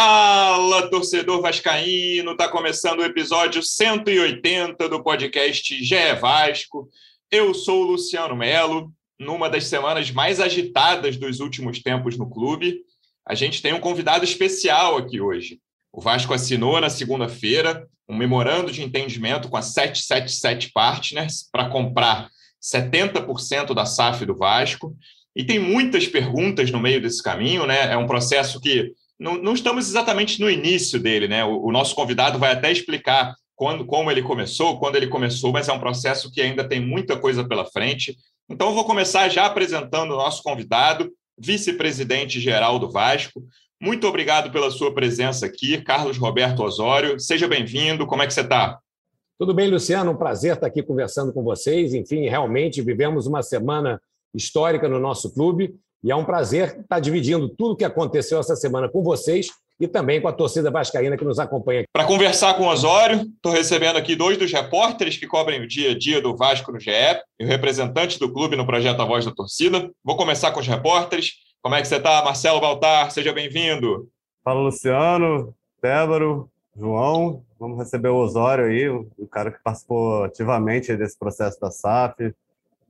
Fala, torcedor vascaíno! Tá começando o episódio 180 do podcast GE Vasco. Eu sou o Luciano Melo. Numa das semanas mais agitadas dos últimos tempos no clube, a gente tem um convidado especial aqui hoje. O Vasco assinou na segunda-feira um memorando de entendimento com a 777 Partners para comprar 70% da SAF do Vasco. E tem muitas perguntas no meio desse caminho, né? É um processo que não, não estamos exatamente no início dele, né? O, o, nosso convidado vai até explicar quando, como ele começou, quando ele começou, mas é um processo que ainda tem muita coisa pela frente. Então, eu vou começar já apresentando o nosso convidado, vice-presidente geral do Vasco. Muito obrigado pela sua presença aqui, Carlos Roberto Osório. Seja bem-vindo. Como é que você está? Tudo bem, Luciano? Um prazer estar aqui conversando com vocês. Enfim, realmente vivemos uma semana histórica no nosso clube e é um prazer estar dividindo tudo o que aconteceu essa semana com vocês e também com a torcida vascaína que nos acompanha. Para conversar com o Osório, estou recebendo aqui dois dos repórteres que cobrem o dia a dia do Vasco no GE e o representante do clube no projeto A Voz da Torcida. Vou começar com os repórteres. Como é que você está, Marcelo Baltar? Seja bem-vindo. Fala, Luciano, Débaro, João. Vamos receber o Osório aí, o cara que participou ativamente desse processo da SAF,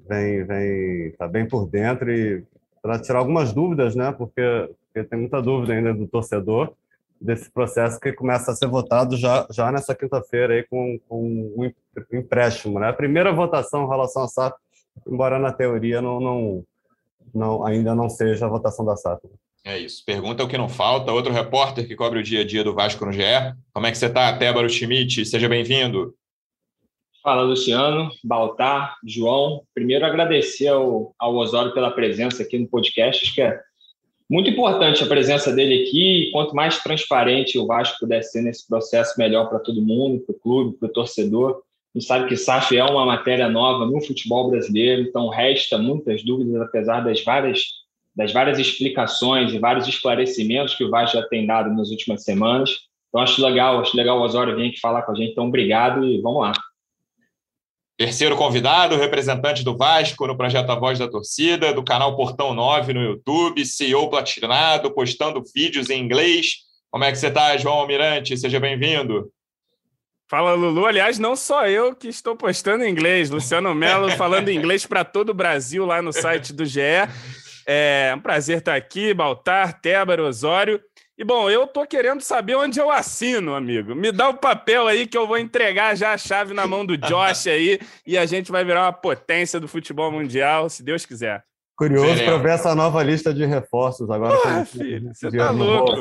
vem, vem, tá bem por dentro e para tirar algumas dúvidas, né? Porque, porque, tem muita dúvida ainda do torcedor desse processo que começa a ser votado já, já nessa quinta-feira aí com, com um empréstimo, né? A primeira votação em relação à SAF, embora na teoria não, não, não ainda não seja a votação da SAF. É isso. Pergunta o que não falta. Outro repórter que cobre o dia a dia do Vasco no GE. Como é que você está, Tébaro Schmidt? Seja bem-vindo. Fala, Luciano, Baltar, João. Primeiro, agradecer ao, ao Osório pela presença aqui no podcast. Acho que é muito importante a presença dele aqui. Quanto mais transparente o Vasco puder ser nesse processo, melhor para todo mundo, para o clube, para o torcedor. A gente sabe que SAF é uma matéria nova no futebol brasileiro, então resta muitas dúvidas, apesar das várias, das várias explicações e vários esclarecimentos que o Vasco já tem dado nas últimas semanas. Então, acho legal, acho legal o Osório vir aqui falar com a gente. Então, obrigado e vamos lá. Terceiro convidado, representante do Vasco no projeto A Voz da Torcida, do canal Portão 9 no YouTube, CEO platinado, postando vídeos em inglês. Como é que você está, João Almirante? Seja bem-vindo. Fala, Lulu. Aliás, não só eu que estou postando em inglês. Luciano Mello falando inglês para todo o Brasil lá no site do GE. É um prazer estar aqui, Baltar, Tébaro, Osório. E bom, eu tô querendo saber onde eu assino, amigo. Me dá o papel aí que eu vou entregar já a chave na mão do Josh aí e a gente vai virar uma potência do futebol mundial, se Deus quiser. Curioso para ver essa nova lista de reforços agora. Porra, filho, você tá louco.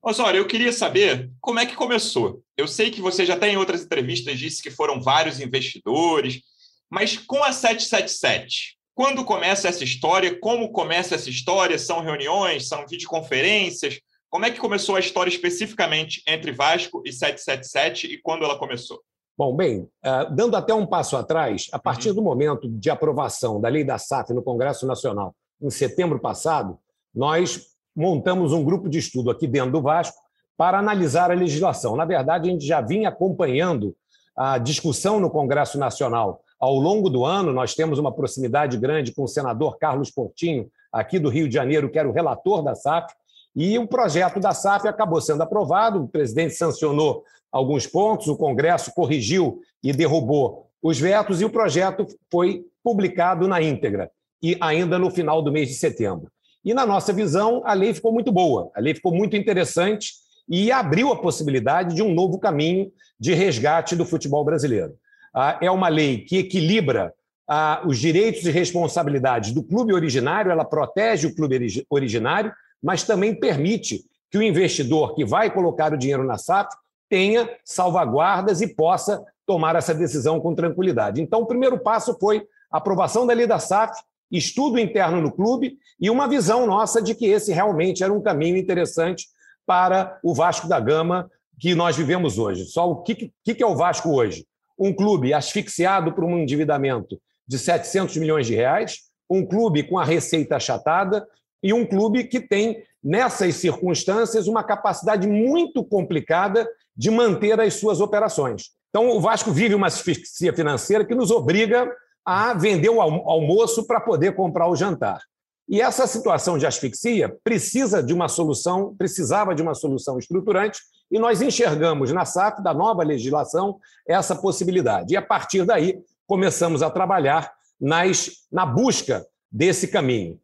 Osório, eu queria saber como é que começou. Eu sei que você já tem em outras entrevistas disse que foram vários investidores, mas com a 777, quando começa essa história? Como começa essa história? São reuniões? São videoconferências? Como é que começou a história especificamente entre Vasco e 777 e quando ela começou? Bom, bem, uh, dando até um passo atrás, a partir uhum. do momento de aprovação da lei da SAF no Congresso Nacional, em setembro passado, nós montamos um grupo de estudo aqui dentro do Vasco para analisar a legislação. Na verdade, a gente já vinha acompanhando a discussão no Congresso Nacional ao longo do ano, nós temos uma proximidade grande com o senador Carlos Portinho, aqui do Rio de Janeiro, que era o relator da SAF, e o projeto da SAF acabou sendo aprovado, o presidente sancionou alguns pontos, o Congresso corrigiu e derrubou os vetos, e o projeto foi publicado na íntegra, e ainda no final do mês de setembro. E, na nossa visão, a lei ficou muito boa, a lei ficou muito interessante e abriu a possibilidade de um novo caminho de resgate do futebol brasileiro. Ah, é uma lei que equilibra ah, os direitos e responsabilidades do clube originário, ela protege o clube originário, mas também permite que o investidor que vai colocar o dinheiro na SAF tenha salvaguardas e possa tomar essa decisão com tranquilidade. Então, o primeiro passo foi aprovação da lei da SAF, estudo interno no clube e uma visão nossa de que esse realmente era um caminho interessante para o Vasco da Gama que nós vivemos hoje. Só o que, que é o Vasco hoje? Um clube asfixiado por um endividamento de 700 milhões de reais, um clube com a receita achatada e um clube que tem, nessas circunstâncias, uma capacidade muito complicada de manter as suas operações. Então, o Vasco vive uma asfixia financeira que nos obriga a vender o almoço para poder comprar o jantar. E essa situação de asfixia precisa de uma solução, precisava de uma solução estruturante, e nós enxergamos na SAF, da nova legislação, essa possibilidade. E a partir daí, começamos a trabalhar nas, na busca desse caminho.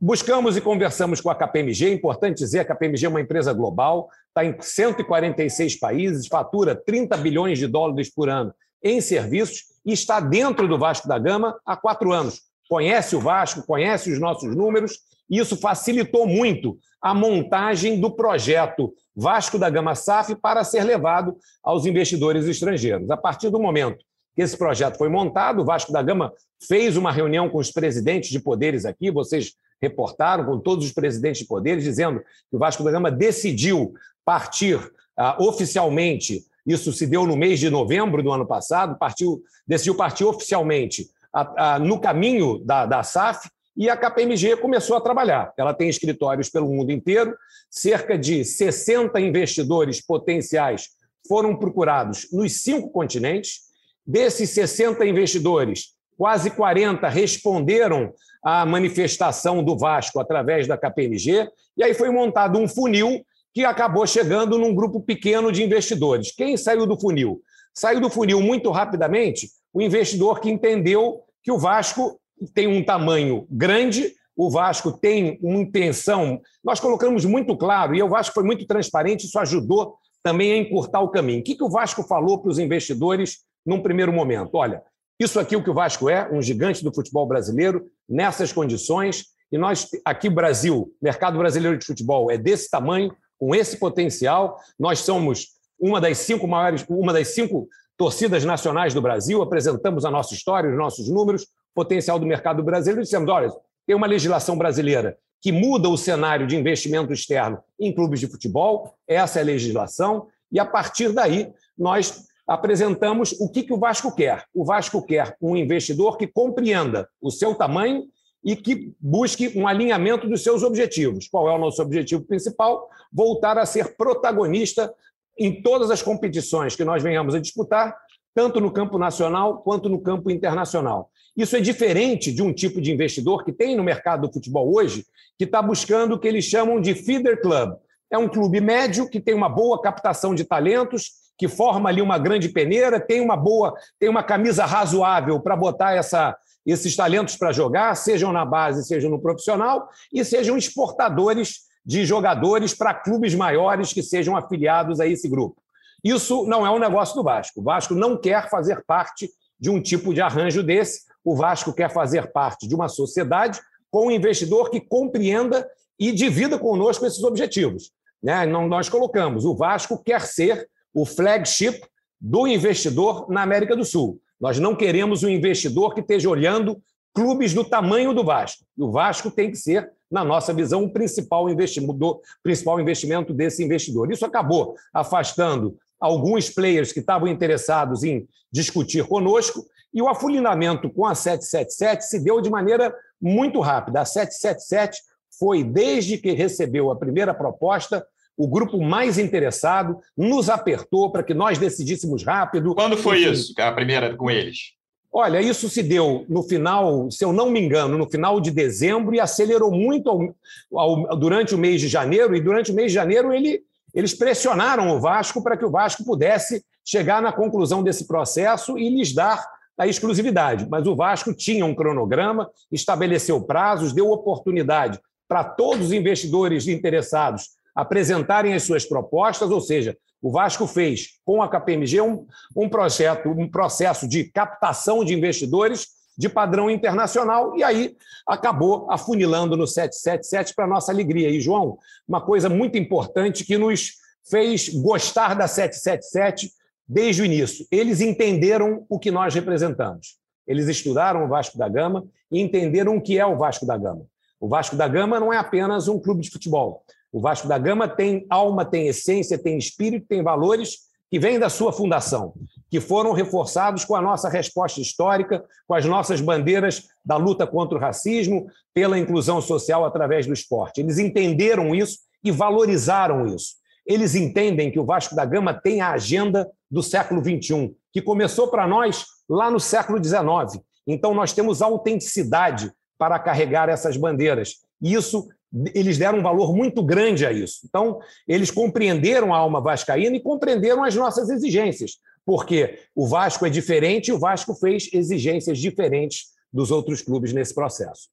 Buscamos e conversamos com a KPMG, é importante dizer, a KPMG é uma empresa global, está em 146 países, fatura 30 bilhões de dólares por ano em serviços e está dentro do Vasco da Gama há quatro anos. Conhece o Vasco, conhece os nossos números, isso facilitou muito a montagem do projeto Vasco da Gama SAF para ser levado aos investidores estrangeiros. A partir do momento que esse projeto foi montado, o Vasco da Gama fez uma reunião com os presidentes de poderes aqui, vocês reportaram com todos os presidentes de poderes, dizendo que o Vasco da Gama decidiu partir uh, oficialmente, isso se deu no mês de novembro do ano passado, partiu, decidiu partir oficialmente uh, uh, no caminho da, da SAF, e a KPMG começou a trabalhar. Ela tem escritórios pelo mundo inteiro, cerca de 60 investidores potenciais foram procurados nos cinco continentes. Desses 60 investidores, quase 40 responderam à manifestação do Vasco através da KPMG, e aí foi montado um funil que acabou chegando num grupo pequeno de investidores. Quem saiu do funil? Saiu do funil muito rapidamente o investidor que entendeu que o Vasco tem um tamanho grande, o Vasco tem uma intenção. Nós colocamos muito claro, e o Vasco foi muito transparente, isso ajudou também a encurtar o caminho. O que, que o Vasco falou para os investidores num primeiro momento? Olha, isso aqui é o que o Vasco é, um gigante do futebol brasileiro, nessas condições, e nós, aqui Brasil, mercado brasileiro de futebol é desse tamanho, com esse potencial, nós somos uma das cinco maiores, uma das cinco torcidas nacionais do Brasil, apresentamos a nossa história, os nossos números, potencial do mercado brasileiro, dissemos, olha, tem uma legislação brasileira que muda o cenário de investimento externo em clubes de futebol, essa é a legislação, e a partir daí nós apresentamos o que, que o Vasco quer. O Vasco quer um investidor que compreenda o seu tamanho e que busque um alinhamento dos seus objetivos. Qual é o nosso objetivo principal? Voltar a ser protagonista em todas as competições que nós venhamos a disputar, tanto no campo nacional quanto no campo internacional. Isso é diferente de um tipo de investidor que tem no mercado do futebol hoje, que está buscando o que eles chamam de feeder club. É um clube médio que tem uma boa captação de talentos, que forma ali uma grande peneira, tem uma boa, tem uma camisa razoável para botar essa, esses talentos para jogar, sejam na base, sejam no profissional, e sejam exportadores de jogadores para clubes maiores que sejam afiliados a esse grupo. Isso não é um negócio do Vasco. O Vasco não quer fazer parte de um tipo de arranjo desse. O Vasco quer fazer parte de uma sociedade com um investidor que compreenda e divida conosco esses objetivos. Né? Nós colocamos: o Vasco quer ser o flagship do investidor na América do Sul. Nós não queremos um investidor que esteja olhando clubes do tamanho do Vasco. E o Vasco tem que ser, na nossa visão, o principal investimento, principal investimento desse investidor. Isso acabou afastando alguns players que estavam interessados em discutir conosco, e o afulinamento com a 777 se deu de maneira muito rápida. A 777 foi, desde que recebeu a primeira proposta, o grupo mais interessado, nos apertou para que nós decidíssemos rápido. Quando foi Enfim, isso, a primeira com eles? Olha, isso se deu no final, se eu não me engano, no final de dezembro e acelerou muito ao, ao, durante o mês de janeiro. E durante o mês de janeiro ele, eles pressionaram o Vasco para que o Vasco pudesse chegar na conclusão desse processo e lhes dar a exclusividade. Mas o Vasco tinha um cronograma, estabeleceu prazos, deu oportunidade para todos os investidores interessados apresentarem as suas propostas, ou seja, o Vasco fez com a KPMG um, um, projeto, um processo de captação de investidores de padrão internacional, e aí acabou afunilando no 777 para nossa alegria. E, João, uma coisa muito importante que nos fez gostar da 777 desde o início. Eles entenderam o que nós representamos. Eles estudaram o Vasco da Gama e entenderam o que é o Vasco da Gama. O Vasco da Gama não é apenas um clube de futebol. O Vasco da Gama tem alma, tem essência, tem espírito, tem valores que vêm da sua fundação, que foram reforçados com a nossa resposta histórica, com as nossas bandeiras da luta contra o racismo, pela inclusão social através do esporte. Eles entenderam isso e valorizaram isso. Eles entendem que o Vasco da Gama tem a agenda do século XXI, que começou para nós lá no século XIX. Então, nós temos autenticidade para carregar essas bandeiras. Isso eles deram um valor muito grande a isso. Então, eles compreenderam a alma vascaína e compreenderam as nossas exigências, porque o Vasco é diferente e o Vasco fez exigências diferentes dos outros clubes nesse processo.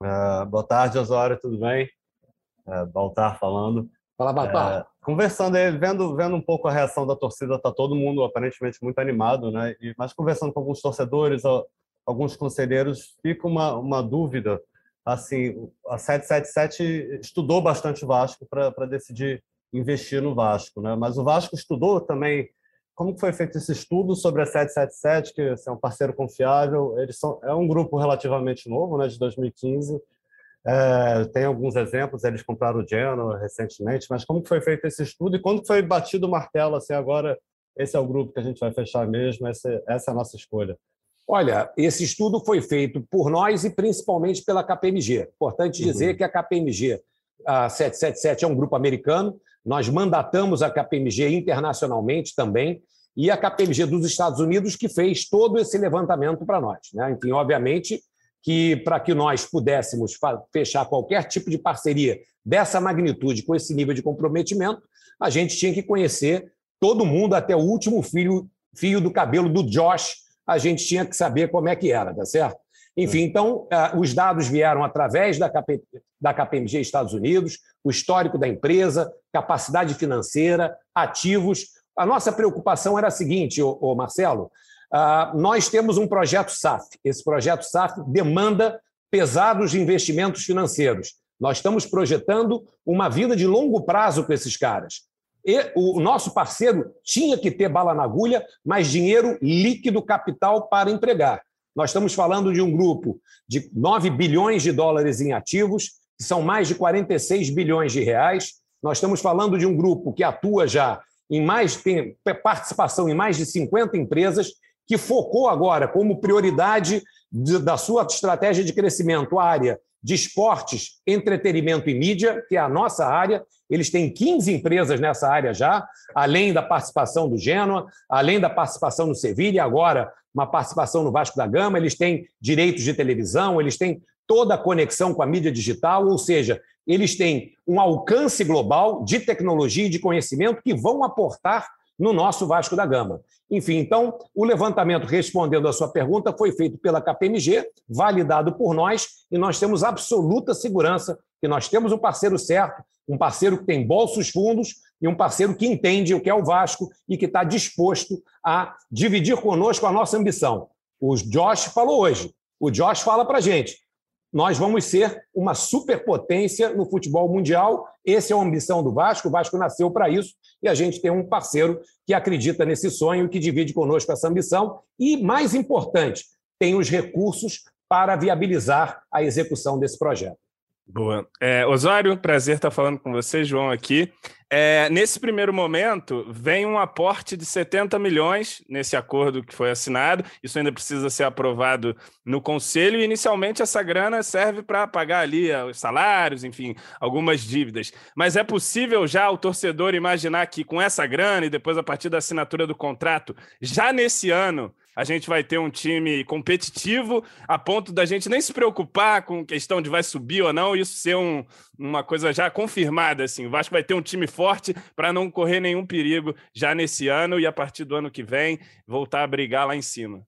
Uh, boa tarde, Osório, tudo bem? Uh, Baltar falando. Fala, Baltar. Uh, conversando aí, vendo, vendo um pouco a reação da torcida, está todo mundo aparentemente muito animado, né? E, mas conversando com alguns torcedores, alguns conselheiros, fica uma, uma dúvida assim, a 777 estudou bastante o Vasco para decidir investir no Vasco, né? Mas o Vasco estudou também como foi feito esse estudo sobre a 777, que assim, é um parceiro confiável. Eles são é um grupo relativamente novo, né, de 2015. É, tem alguns exemplos, eles compraram o Genoa recentemente, mas como foi feito esse estudo e quando foi batido o martelo assim agora esse é o grupo que a gente vai fechar mesmo, essa, essa é a nossa escolha. Olha, esse estudo foi feito por nós e principalmente pela KPMG. Importante dizer uhum. que a KPMG a 777 é um grupo americano, nós mandatamos a KPMG internacionalmente também, e a KPMG dos Estados Unidos que fez todo esse levantamento para nós. Né? Enfim, obviamente que para que nós pudéssemos fechar qualquer tipo de parceria dessa magnitude, com esse nível de comprometimento, a gente tinha que conhecer todo mundo, até o último fio, fio do cabelo do Josh, a gente tinha que saber como é que era, tá certo? Enfim, então, uh, os dados vieram através da, KP, da KPMG Estados Unidos, o histórico da empresa, capacidade financeira, ativos. A nossa preocupação era a seguinte, ô, ô Marcelo, nós temos um projeto SAF. Esse projeto SAF demanda pesados investimentos financeiros. Nós estamos projetando uma vida de longo prazo com esses caras. E o nosso parceiro tinha que ter bala na agulha, mas dinheiro líquido, capital para empregar. Nós estamos falando de um grupo de 9 bilhões de dólares em ativos, que são mais de 46 bilhões de reais. Nós estamos falando de um grupo que atua já em mais tem participação em mais de 50 empresas, que focou agora como prioridade de, da sua estratégia de crescimento a área de esportes, entretenimento e mídia, que é a nossa área. Eles têm 15 empresas nessa área já, além da participação do Genoa, além da participação no Sevilha, agora uma participação no Vasco da Gama. Eles têm direitos de televisão, eles têm toda a conexão com a mídia digital, ou seja, eles têm um alcance global de tecnologia e de conhecimento que vão aportar no nosso Vasco da Gama. Enfim, então, o levantamento respondendo à sua pergunta foi feito pela KPMG, validado por nós, e nós temos absoluta segurança que nós temos um parceiro certo, um parceiro que tem bolsos fundos e um parceiro que entende o que é o Vasco e que está disposto a dividir conosco a nossa ambição. O Josh falou hoje. O Josh fala para a gente: nós vamos ser uma superpotência no futebol mundial. Essa é a ambição do Vasco. O Vasco nasceu para isso e a gente tem um parceiro que acredita nesse sonho que divide conosco essa ambição. E, mais importante, tem os recursos para viabilizar a execução desse projeto. Boa. É, Osório, prazer estar falando com você, João, aqui. É, nesse primeiro momento, vem um aporte de 70 milhões nesse acordo que foi assinado. Isso ainda precisa ser aprovado no Conselho. E, inicialmente, essa grana serve para pagar ali os salários, enfim, algumas dívidas. Mas é possível já o torcedor imaginar que com essa grana e depois a partir da assinatura do contrato, já nesse ano, a gente vai ter um time competitivo a ponto da gente nem se preocupar com questão de vai subir ou não, isso ser um, uma coisa já confirmada. Assim. O Vasco vai ter um time forte para não correr nenhum perigo já nesse ano e a partir do ano que vem voltar a brigar lá em cima.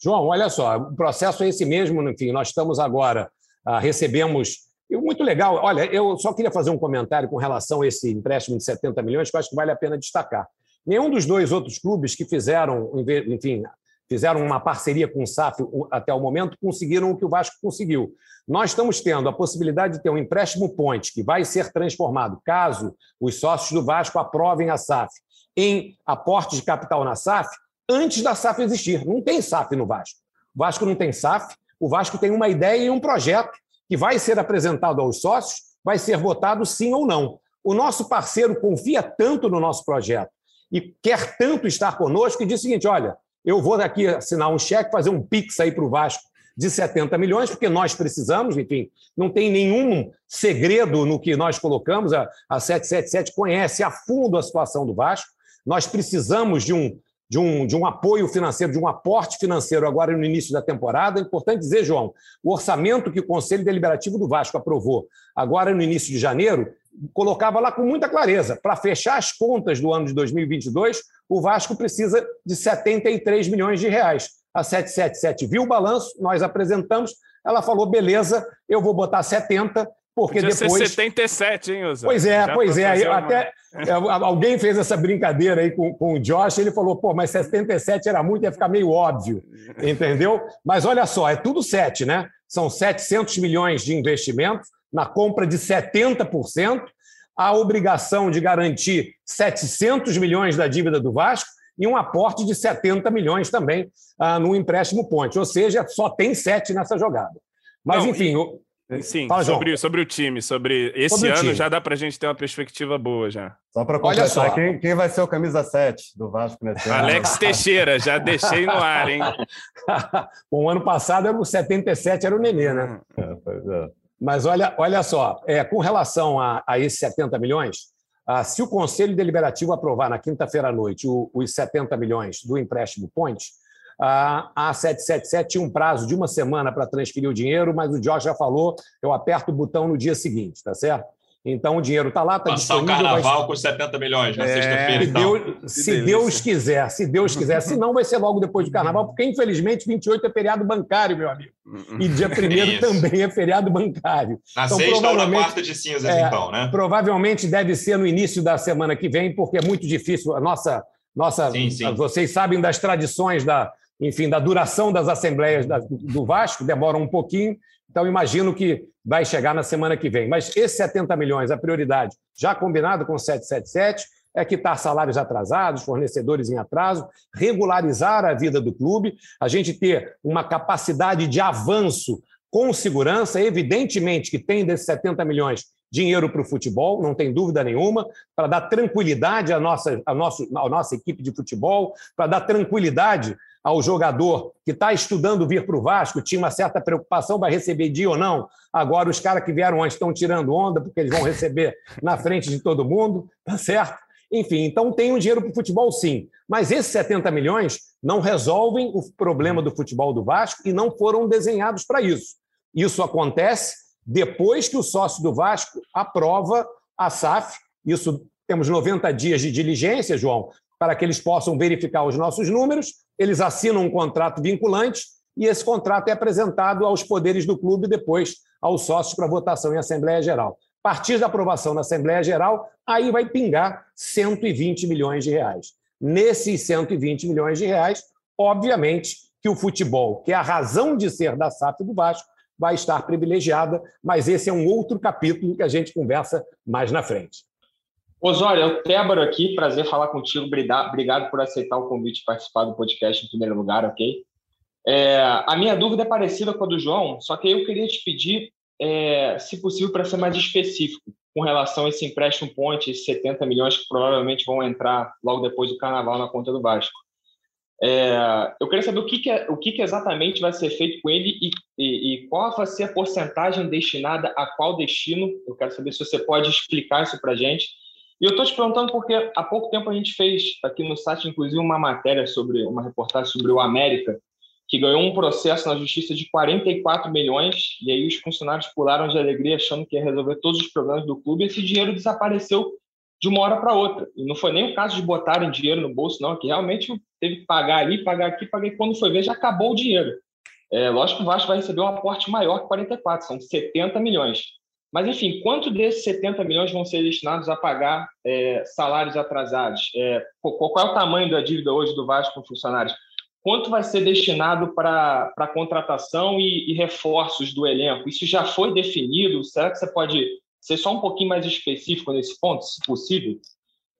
João, olha só, o processo é esse mesmo, enfim, nós estamos agora, uh, recebemos. Muito legal. Olha, eu só queria fazer um comentário com relação a esse empréstimo de 70 milhões, que eu acho que vale a pena destacar. Nenhum dos dois outros clubes que fizeram, enfim, fizeram uma parceria com o SAF até o momento, conseguiram o que o Vasco conseguiu. Nós estamos tendo a possibilidade de ter um empréstimo ponte que vai ser transformado, caso os sócios do Vasco aprovem a SAF, em aporte de capital na SAF, antes da SAF existir. Não tem SAF no Vasco. O Vasco não tem SAF, o Vasco tem uma ideia e um projeto que vai ser apresentado aos sócios, vai ser votado sim ou não. O nosso parceiro confia tanto no nosso projeto e quer tanto estar conosco que diz o seguinte: olha, eu vou daqui assinar um cheque, fazer um PIX aí para o Vasco de 70 milhões, porque nós precisamos, enfim, não tem nenhum segredo no que nós colocamos. A, a 777 conhece a fundo a situação do Vasco. Nós precisamos de um de um, de um apoio financeiro, de um aporte financeiro agora no início da temporada. É importante dizer, João, o orçamento que o Conselho Deliberativo do Vasco aprovou agora no início de janeiro colocava lá com muita clareza: para fechar as contas do ano de 2022, o Vasco precisa de 73 milhões de reais. A 777 viu o balanço, nós apresentamos, ela falou: beleza, eu vou botar 70, porque Podia depois. Ser 77, hein, Usa? Pois é, Já pois é. Até é, alguém fez essa brincadeira aí com, com o Josh, ele falou, pô, mas 77 era muito, ia ficar meio óbvio, entendeu? Mas olha só, é tudo 7, né? São 700 milhões de investimento na compra de 70%, a obrigação de garantir 700 milhões da dívida do Vasco e um aporte de 70 milhões também ah, no empréstimo ponte. Ou seja, só tem 7 nessa jogada. Mas, Não, enfim. E... Sim, Fala, sobre, sobre o time, sobre esse sobre ano já dá para a gente ter uma perspectiva boa já. Só para completar, quem, quem vai ser o camisa 7 do Vasco nesse ano? Alex Teixeira, já deixei no ar, hein? Bom, o ano passado era o 77, era o Nenê, né? É, pois é. Mas olha, olha só, é, com relação a, a esses 70 milhões, ah, se o Conselho Deliberativo aprovar na quinta-feira à noite o, os 70 milhões do empréstimo Ponte, a 777 tinha um prazo de uma semana para transferir o dinheiro, mas o Jorge já falou, eu aperto o botão no dia seguinte, tá certo? Então o dinheiro está lá, está disponível. Passar o carnaval com 70 milhões na é, sexta-feira. Se, então. Deus, se Deus quiser, se Deus quiser. Se não, vai ser logo depois do carnaval, porque infelizmente 28 é feriado bancário, meu amigo. E dia 1 também é feriado bancário. Na então, sexta ou na quarta de cinzas, é, então, né? Provavelmente deve ser no início da semana que vem, porque é muito difícil. A nossa. nossa sim, sim. Vocês sabem das tradições da, enfim, da duração das assembleias do Vasco, demora um pouquinho, então imagino que vai chegar na semana que vem. Mas esses 70 milhões, a prioridade, já combinado com o 777, é quitar salários atrasados, fornecedores em atraso, regularizar a vida do clube, a gente ter uma capacidade de avanço com segurança, evidentemente que tem desses 70 milhões dinheiro para o futebol, não tem dúvida nenhuma, para dar tranquilidade à nossa, à, nossa, à nossa equipe de futebol, para dar tranquilidade ao jogador que está estudando vir para o Vasco, tinha uma certa preocupação, vai receber dia ou não. Agora, os caras que vieram antes estão tirando onda, porque eles vão receber na frente de todo mundo, tá certo? Enfim, então tem um dinheiro para o futebol, sim. Mas esses 70 milhões não resolvem o problema do futebol do Vasco e não foram desenhados para isso. Isso acontece depois que o sócio do Vasco aprova a SAF. Isso temos 90 dias de diligência, João, para que eles possam verificar os nossos números eles assinam um contrato vinculante e esse contrato é apresentado aos poderes do clube depois aos sócios para votação em Assembleia Geral. A partir da aprovação na Assembleia Geral, aí vai pingar 120 milhões de reais. Nesses 120 milhões de reais, obviamente que o futebol, que é a razão de ser da SAP do Vasco, vai estar privilegiada, mas esse é um outro capítulo que a gente conversa mais na frente. Osório, o Tébaro aqui, prazer falar contigo. Obrigado por aceitar o convite de participar do podcast em primeiro lugar, ok? É, a minha dúvida é parecida com a do João, só que eu queria te pedir, é, se possível, para ser mais específico com relação a esse empréstimo ponte, esses 70 milhões que provavelmente vão entrar logo depois do carnaval na conta do Vasco. É, eu queria saber o que, que, é, o que, que, exatamente vai ser feito com ele e, e, e, qual vai ser a porcentagem destinada a qual destino. Eu quero saber se você pode explicar isso para a gente. E eu estou te perguntando porque há pouco tempo a gente fez aqui no site, inclusive, uma matéria sobre uma reportagem sobre o América, que ganhou um processo na justiça de 44 milhões, e aí os funcionários pularam de alegria achando que ia resolver todos os problemas do clube, e esse dinheiro desapareceu de uma hora para outra. E não foi nem o caso de botarem dinheiro no bolso, não, que realmente teve que pagar ali, pagar aqui, pagar e quando foi ver já acabou o dinheiro. É, lógico que o Vasco vai receber um aporte maior que 44, são 70 milhões. Mas, enfim, quanto desses 70 milhões vão ser destinados a pagar é, salários atrasados? É, qual, é o tamanho da dívida hoje do Vasco com funcionários? Quanto vai ser destinado para contratação e, e, reforços do elenco? Isso já foi definido? Será que você pode ser só um pouquinho mais específico nesse ponto, se possível?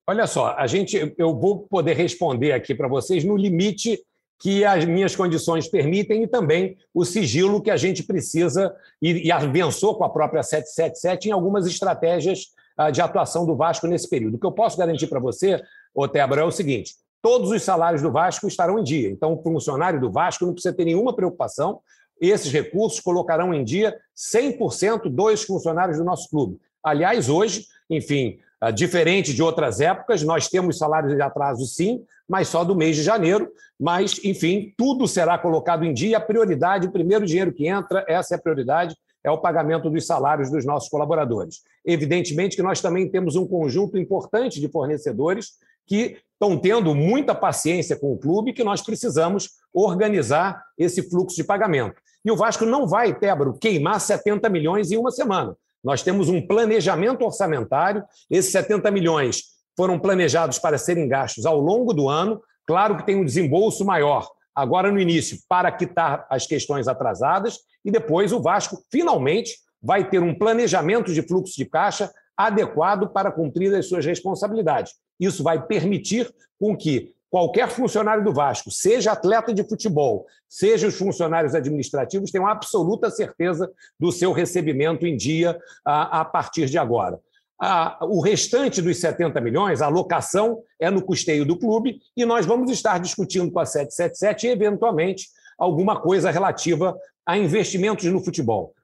Olha só, a gente, eu vou poder responder aqui para vocês no limite que as minhas condições permitem e também o sigilo que a gente precisa e, e avançou com a própria 777 em algumas estratégias uh, de atuação do Vasco nesse período. O que eu posso garantir para você, Otebro, é o seguinte: todos os salários do Vasco estarão em dia. Então, o funcionário do Vasco não precisa ter nenhuma preocupação. Esses recursos colocarão em dia 100% dos funcionários do nosso clube. Aliás, hoje, enfim, Ah, diferente de outras épocas, nós temos salários de atraso, sim, mas só do mês de janeiro. Mas, enfim, tudo será colocado em dia. A prioridade, o primeiro dinheiro que entra, essa é a prioridade, é o pagamento dos salários dos nossos colaboradores. Evidentemente que nós também temos um conjunto importante de fornecedores que estão tendo muita paciência com o clube que nós precisamos organizar esse fluxo de pagamento. E o Vasco não vai, Tébaro, queimar 70 milhões em uma semana. Nós temos um planejamento orçamentário, esses 70 milhões foram planejados para serem gastos ao longo do ano. Claro que tem um desembolso maior agora no início para quitar as questões atrasadas e depois o Vasco finalmente vai ter um planejamento de fluxo de caixa adequado para cumprir as suas responsabilidades. Isso vai permitir com que qualquer funcionário do Vasco, seja atleta de futebol, seja os funcionários administrativos, tenham absoluta certeza do seu recebimento em dia a, a partir de agora. A, o restante dos 70 milhões, a alocação é no custeio do clube e nós vamos estar discutindo com a 777 e, eventualmente, alguma coisa relativa a investimentos no futebol.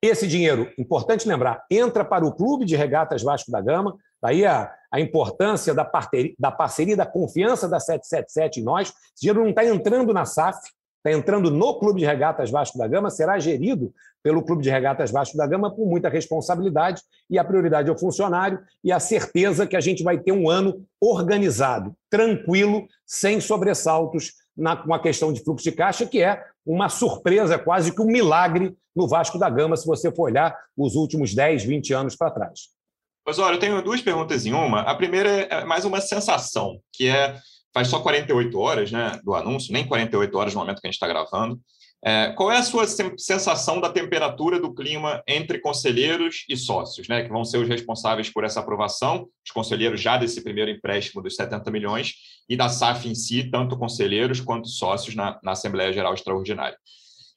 Esse dinheiro, importante lembrar, entra para o Clube de Regatas Vasco da Gama, daí a, a importância da parceria, da parceria, da confiança da 777 em nós. Esse dinheiro não está entrando na SAF, está entrando no Clube de Regatas Vasco da Gama, será gerido pelo Clube de Regatas Vasco da Gama com muita responsabilidade e a prioridade é o funcionário e a certeza que a gente vai ter um ano organizado, tranquilo, sem sobressaltos na, com a questão de fluxo de caixa, que é uma surpresa, quase que um milagre no Vasco da Gama, se você for olhar os últimos 10, 20 anos para trás. Mas olha, eu tenho duas perguntas em uma. A primeira é mais uma sensação, que é faz só 48 horas né, do anúncio, nem 48 horas no momento que a gente está gravando. É, qual é a sua sensação da temperatura do clima entre conselheiros e sócios, né, que vão ser os responsáveis por essa aprovação, os conselheiros já desse primeiro empréstimo dos 70 milhões, e da SAF em si, tanto conselheiros quanto sócios na, na Assembleia Geral Extraordinária?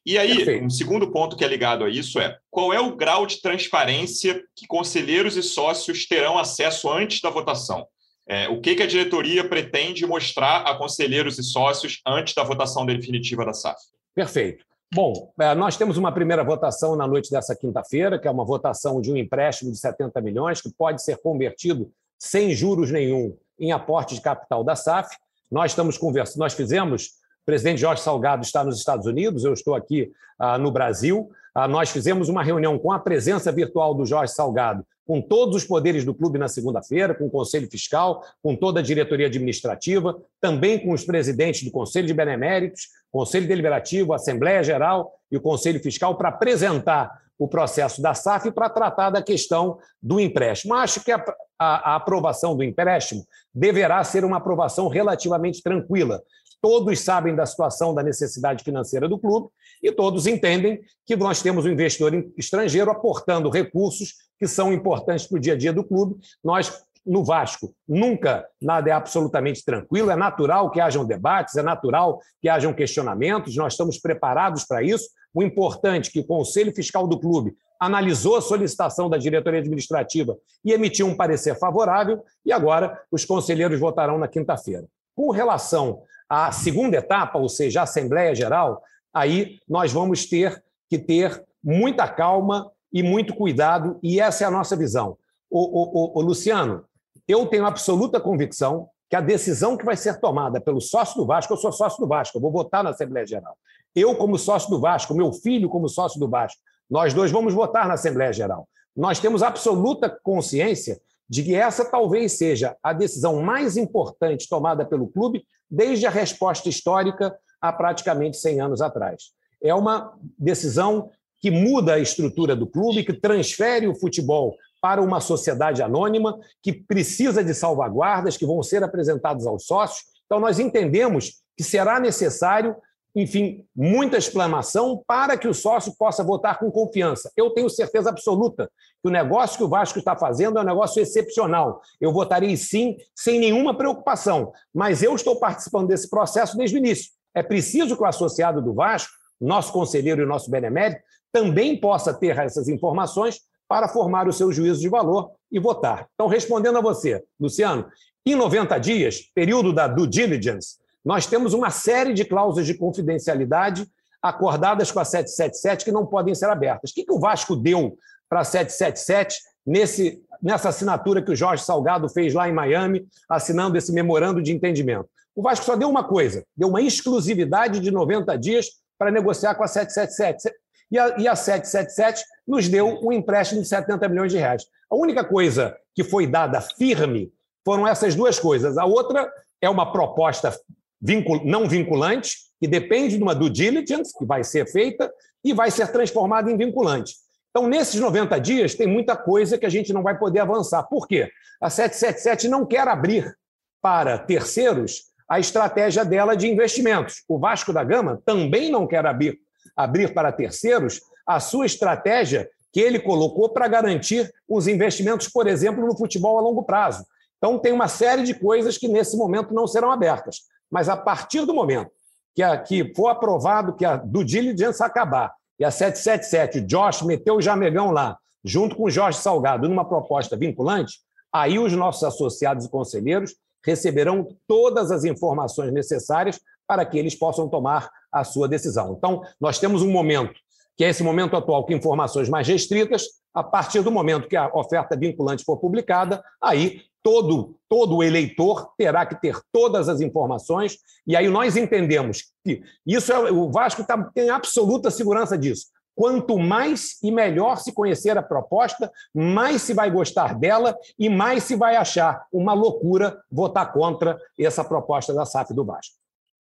E aí, Perfeito. um segundo ponto que é ligado a isso é qual é o grau de transparência que conselheiros e sócios terão acesso antes da votação? É, o que, que a diretoria pretende mostrar a conselheiros e sócios antes da votação definitiva da SAF? Perfeito. Bom, é, nós temos uma primeira votação na noite dessa quinta-feira, que é uma votação de um empréstimo de 70 milhões, que pode ser convertido sem juros nenhum em aporte de capital da SAF. Nós estamos conversando, nós fizemos, o presidente Jorge Salgado está nos Estados Unidos, eu estou aqui ah, no Brasil. Ah, nós fizemos uma reunião com a presença virtual do Jorge Salgado com todos os poderes do clube na segunda-feira, com o Conselho Fiscal, com toda a diretoria administrativa, também com os presidentes do Conselho de Beneméritos, Conselho Deliberativo, Assembleia Geral e o Conselho Fiscal, para apresentar o processo da SAF para tratar da questão do empréstimo. Acho que a, a, a aprovação do empréstimo deverá ser uma aprovação relativamente tranquila. Todos sabem da situação da necessidade financeira do clube e todos entendem que nós temos um investidor estrangeiro aportando recursos que são importantes para o dia a dia do clube. Nós, no Vasco, nunca nada é absolutamente tranquilo, é natural que hajam debates, é natural que hajam questionamentos, nós estamos preparados para isso. O importante é que o Conselho Fiscal do clube analisou a solicitação da diretoria administrativa e emitiu um parecer favorável, e agora os conselheiros votarão na quinta-feira. Com relação à segunda etapa, ou seja, a Assembleia Geral, aí nós vamos ter que ter muita calma e muito cuidado, e essa é a nossa visão. O, o, o Luciano, eu tenho absoluta convicção que a decisão que vai ser tomada pelo sócio do Vasco, eu sou sócio do Vasco, eu vou votar na Assembleia Geral. Eu, como sócio do Vasco, meu filho, como sócio do Vasco, nós dois vamos votar na Assembleia Geral. Nós temos absoluta consciência de que essa talvez seja a decisão mais importante tomada pelo clube desde a resposta histórica há praticamente 100 anos atrás. É uma decisão que muda a estrutura do clube, que transfere o futebol para uma sociedade anônima, que precisa de salvaguardas que vão ser apresentadas aos sócios. Então, nós entendemos que será necessário, enfim, muita exclamação para que o sócio possa votar com confiança. Eu tenho certeza absoluta que o negócio que o Vasco está fazendo é um negócio excepcional. Eu votarei sim, sem nenhuma preocupação, mas eu estou participando desse processo desde o início. É preciso que o associado do Vasco, nosso conselheiro e nosso benemérito, também possa ter essas informações para formar o seu juízo de valor e votar. Então, respondendo a você, Luciano, em 90 dias, período da due diligence, nós temos uma série de cláusulas de confidencialidade acordadas com a 777 que não podem ser abertas. O que, que o Vasco deu para a 777 nesse, nessa assinatura que o Jorge Salgado fez lá em Miami, assinando esse memorando de entendimento. O Vasco só deu uma coisa, deu uma exclusividade de 90 dias para negociar com a 777. E a, e a 777 nos deu um empréstimo de 70 milhões de reais. A única coisa que foi dada firme foram essas duas coisas. A outra é uma proposta vincul não vinculante, que depende de uma due diligence, que vai ser feita, e vai ser transformada em vinculante. Então, nesses 90 dias, tem muita coisa que a gente não vai poder avançar. Por quê? A 777 não quer abrir para terceiros a estratégia dela de investimentos. O Vasco da Gama também não quer abrir, abrir para terceiros a sua estratégia que ele colocou para garantir os investimentos, por exemplo, no futebol a longo prazo. Então, tem uma série de coisas que, nesse momento, não serão abertas. Mas, a partir do momento que, a, que for aprovado que a do diligence acabar e a 777, o Josh meteu o Jamegão lá, junto com o Jorge Salgado, numa proposta vinculante, aí os nossos associados e conselheiros receberão todas as informações necessárias para que eles possam tomar a sua decisão. Então, nós temos um momento, que é esse momento atual, com informações mais restritas. A partir do momento que a oferta vinculante for publicada, aí todo, todo eleitor terá que ter todas as informações, e aí nós entendemos que isso é, o Vasco tá, tem absoluta segurança disso. Quanto mais e melhor se conhecer a proposta, mais se vai gostar dela e mais se vai achar uma loucura votar contra essa proposta da SAF do Vasco.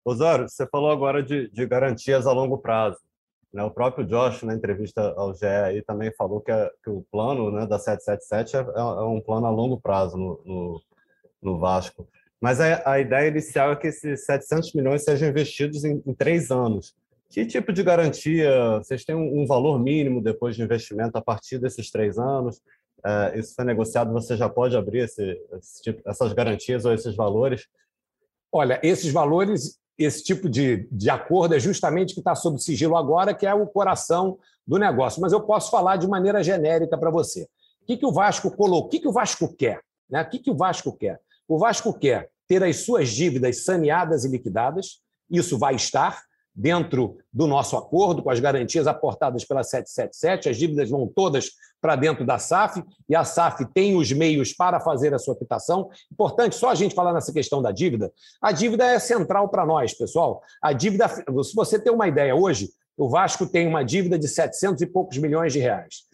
Osório, você falou agora de, de garantias a longo prazo. Né? O próprio Josh, na entrevista ao GE, aí, também falou que, é, que o plano né, da 777 é, é, um plano a longo prazo no, no, no Vasco. Mas a, a, ideia inicial é que esses 700 milhões sejam investidos em, em três anos. Que tipo de garantia? Vocês têm um, um valor mínimo depois de investimento a partir desses três anos? É, isso foi negociado, você já pode abrir esse, esse tipo, essas garantias ou esses valores? Olha, esses valores esse tipo de, de acordo é justamente que está sob sigilo agora, que é o coração do negócio. Mas eu posso falar de maneira genérica para você. O que, que o Vasco colocou? O que, que o Vasco quer? Né? O que, que o Vasco quer? O Vasco quer ter as suas dívidas saneadas e liquidadas. Isso vai estar dentro do nosso acordo, com as garantias aportadas pela 777. As dívidas vão todas para dentro da SAF e a SAF tem os meios para fazer a sua quitação. Importante, só a gente falar nessa questão da dívida. A dívida é central para nós, pessoal. A dívida, se você tem uma ideia hoje, o Vasco tem uma dívida de 700 e poucos milhões de reais.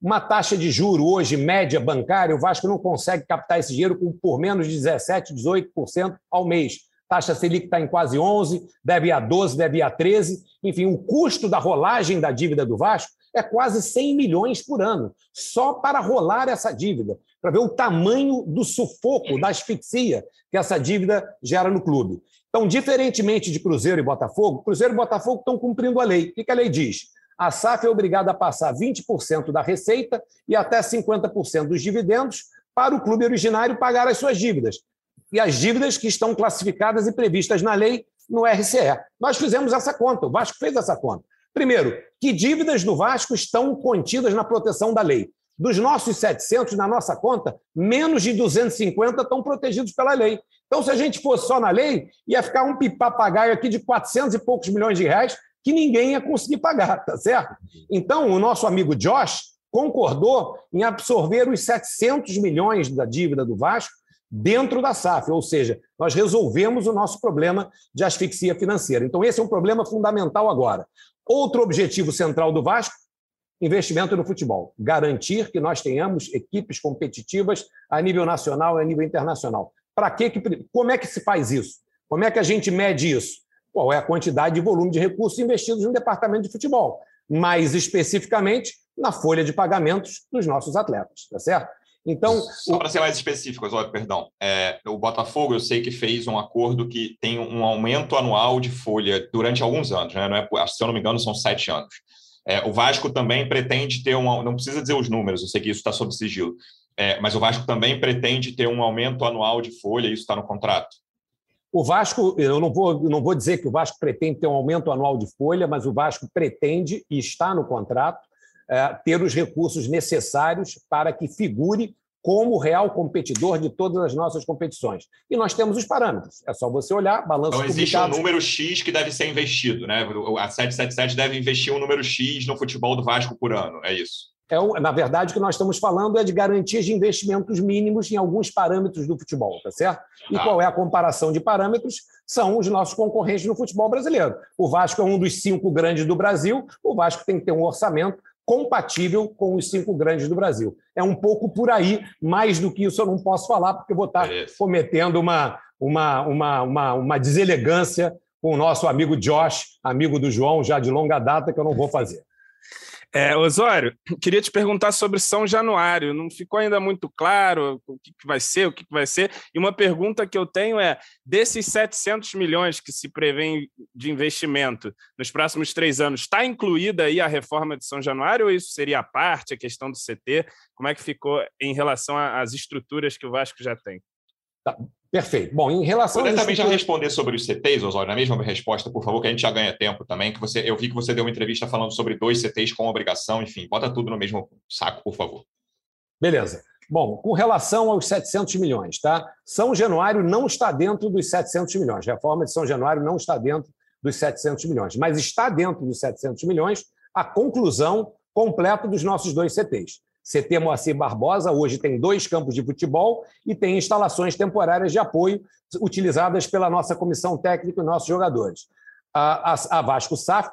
Uma taxa de juro hoje, média bancária, o Vasco não consegue captar esse dinheiro por menos de 17%, 18% ao mês taxa Selic está em quase 11, deve a 12, deve a 13. Enfim, o custo da rolagem da dívida do Vasco é quase 100 milhões por ano, só para rolar essa dívida, para ver o tamanho do sufoco, da asfixia que essa dívida gera no clube. Então, diferentemente de Cruzeiro e Botafogo, Cruzeiro e Botafogo estão cumprindo a lei. O que a lei diz? A SAF é obrigada a passar 20% da receita e até 50% dos dividendos para o clube originário pagar as suas dívidas e as dívidas que estão classificadas e previstas na lei no RCE. Nós fizemos essa conta, o Vasco fez essa conta. Primeiro, que dívidas do Vasco estão contidas na proteção da lei? Dos nossos 700 na nossa conta, menos de 250 estão protegidos pela lei. Então, se a gente fosse só na lei, ia ficar um papagaio aqui de 400 e poucos milhões de reais que ninguém ia conseguir pagar, tá certo? Então, o nosso amigo Josh concordou em absorver os 700 milhões da dívida do Vasco dentro da SAF, ou seja, nós resolvemos o nosso problema de asfixia financeira. Então, esse é um problema fundamental agora. Outro objetivo central do Vasco, investimento no futebol. Garantir que nós tenhamos equipes competitivas a nível nacional e a nível internacional. Para que, como é que se faz isso? Como é que a gente mede isso? Qual é a quantidade de volume de recursos investidos no departamento de futebol? Mais especificamente, na folha de pagamentos dos nossos atletas, tá certo? Então, só para ser mais específico, Oswaldo, perdão, é, o Botafogo eu sei que fez um acordo que tem um aumento anual de folha durante alguns anos, né? Não é, se eu não me engano, são sete anos. É, o Vasco também pretende ter um, não precisa dizer os números, eu sei que isso está sob sigilo, é, mas o Vasco também pretende ter um aumento anual de folha, isso está no contrato. O Vasco, eu não vou, não vou dizer que o Vasco pretende ter um aumento anual de folha, mas o Vasco pretende e está no contrato ter os recursos necessários para que figure como real competidor de todas as nossas competições. E nós temos os parâmetros. É só você olhar, balanço Então, existe um número X que deve ser investido, né? A 777 deve investir um número X no futebol do Vasco por ano, é isso? é, na verdade, o que nós estamos falando é de garantias de investimentos mínimos em alguns parâmetros do futebol, tá certo? E ah. qual é a comparação de parâmetros? São os nossos concorrentes no futebol brasileiro. O Vasco é um dos cinco grandes do Brasil, o Vasco tem que ter um orçamento compatível com os cinco grandes do Brasil. É um pouco por aí, mais do que isso eu não posso falar, porque eu vou estar é cometendo uma, uma, uma, uma, uma deselegância com o nosso amigo Josh, amigo do João, já de longa data, que eu não vou fazer. É, Osório, queria te perguntar sobre São Januário. Não ficou ainda muito claro o que, vai ser, o que, que vai ser. E uma pergunta que eu tenho é: desses 700 milhões que se prevê de investimento nos próximos três anos, está incluída aí a reforma de São Januário ou isso seria a parte, a questão do CT? Como é que ficou em relação às estruturas que o Vasco já tem? Tá. Perfeito. Bom, em relação Poder também já responder sobre os CTs, Osório, na mesma resposta, por favor, que a gente já ganha tempo também, que você, eu vi que você deu uma entrevista falando sobre dois CTs com obrigação, enfim, bota tudo no mesmo saco, por favor. Beleza. Bom, com relação aos 700 milhões, tá? São Januário não está dentro dos 700 milhões. A reforma de São Januário não está dentro dos 700 milhões, mas está dentro dos 700 milhões a conclusão completa dos nossos dois CTs. CT Moacir Barbosa hoje tem dois campos de futebol e tem instalações temporárias de apoio utilizadas pela nossa comissão técnica e nossos jogadores. A, a, a Vasco SAF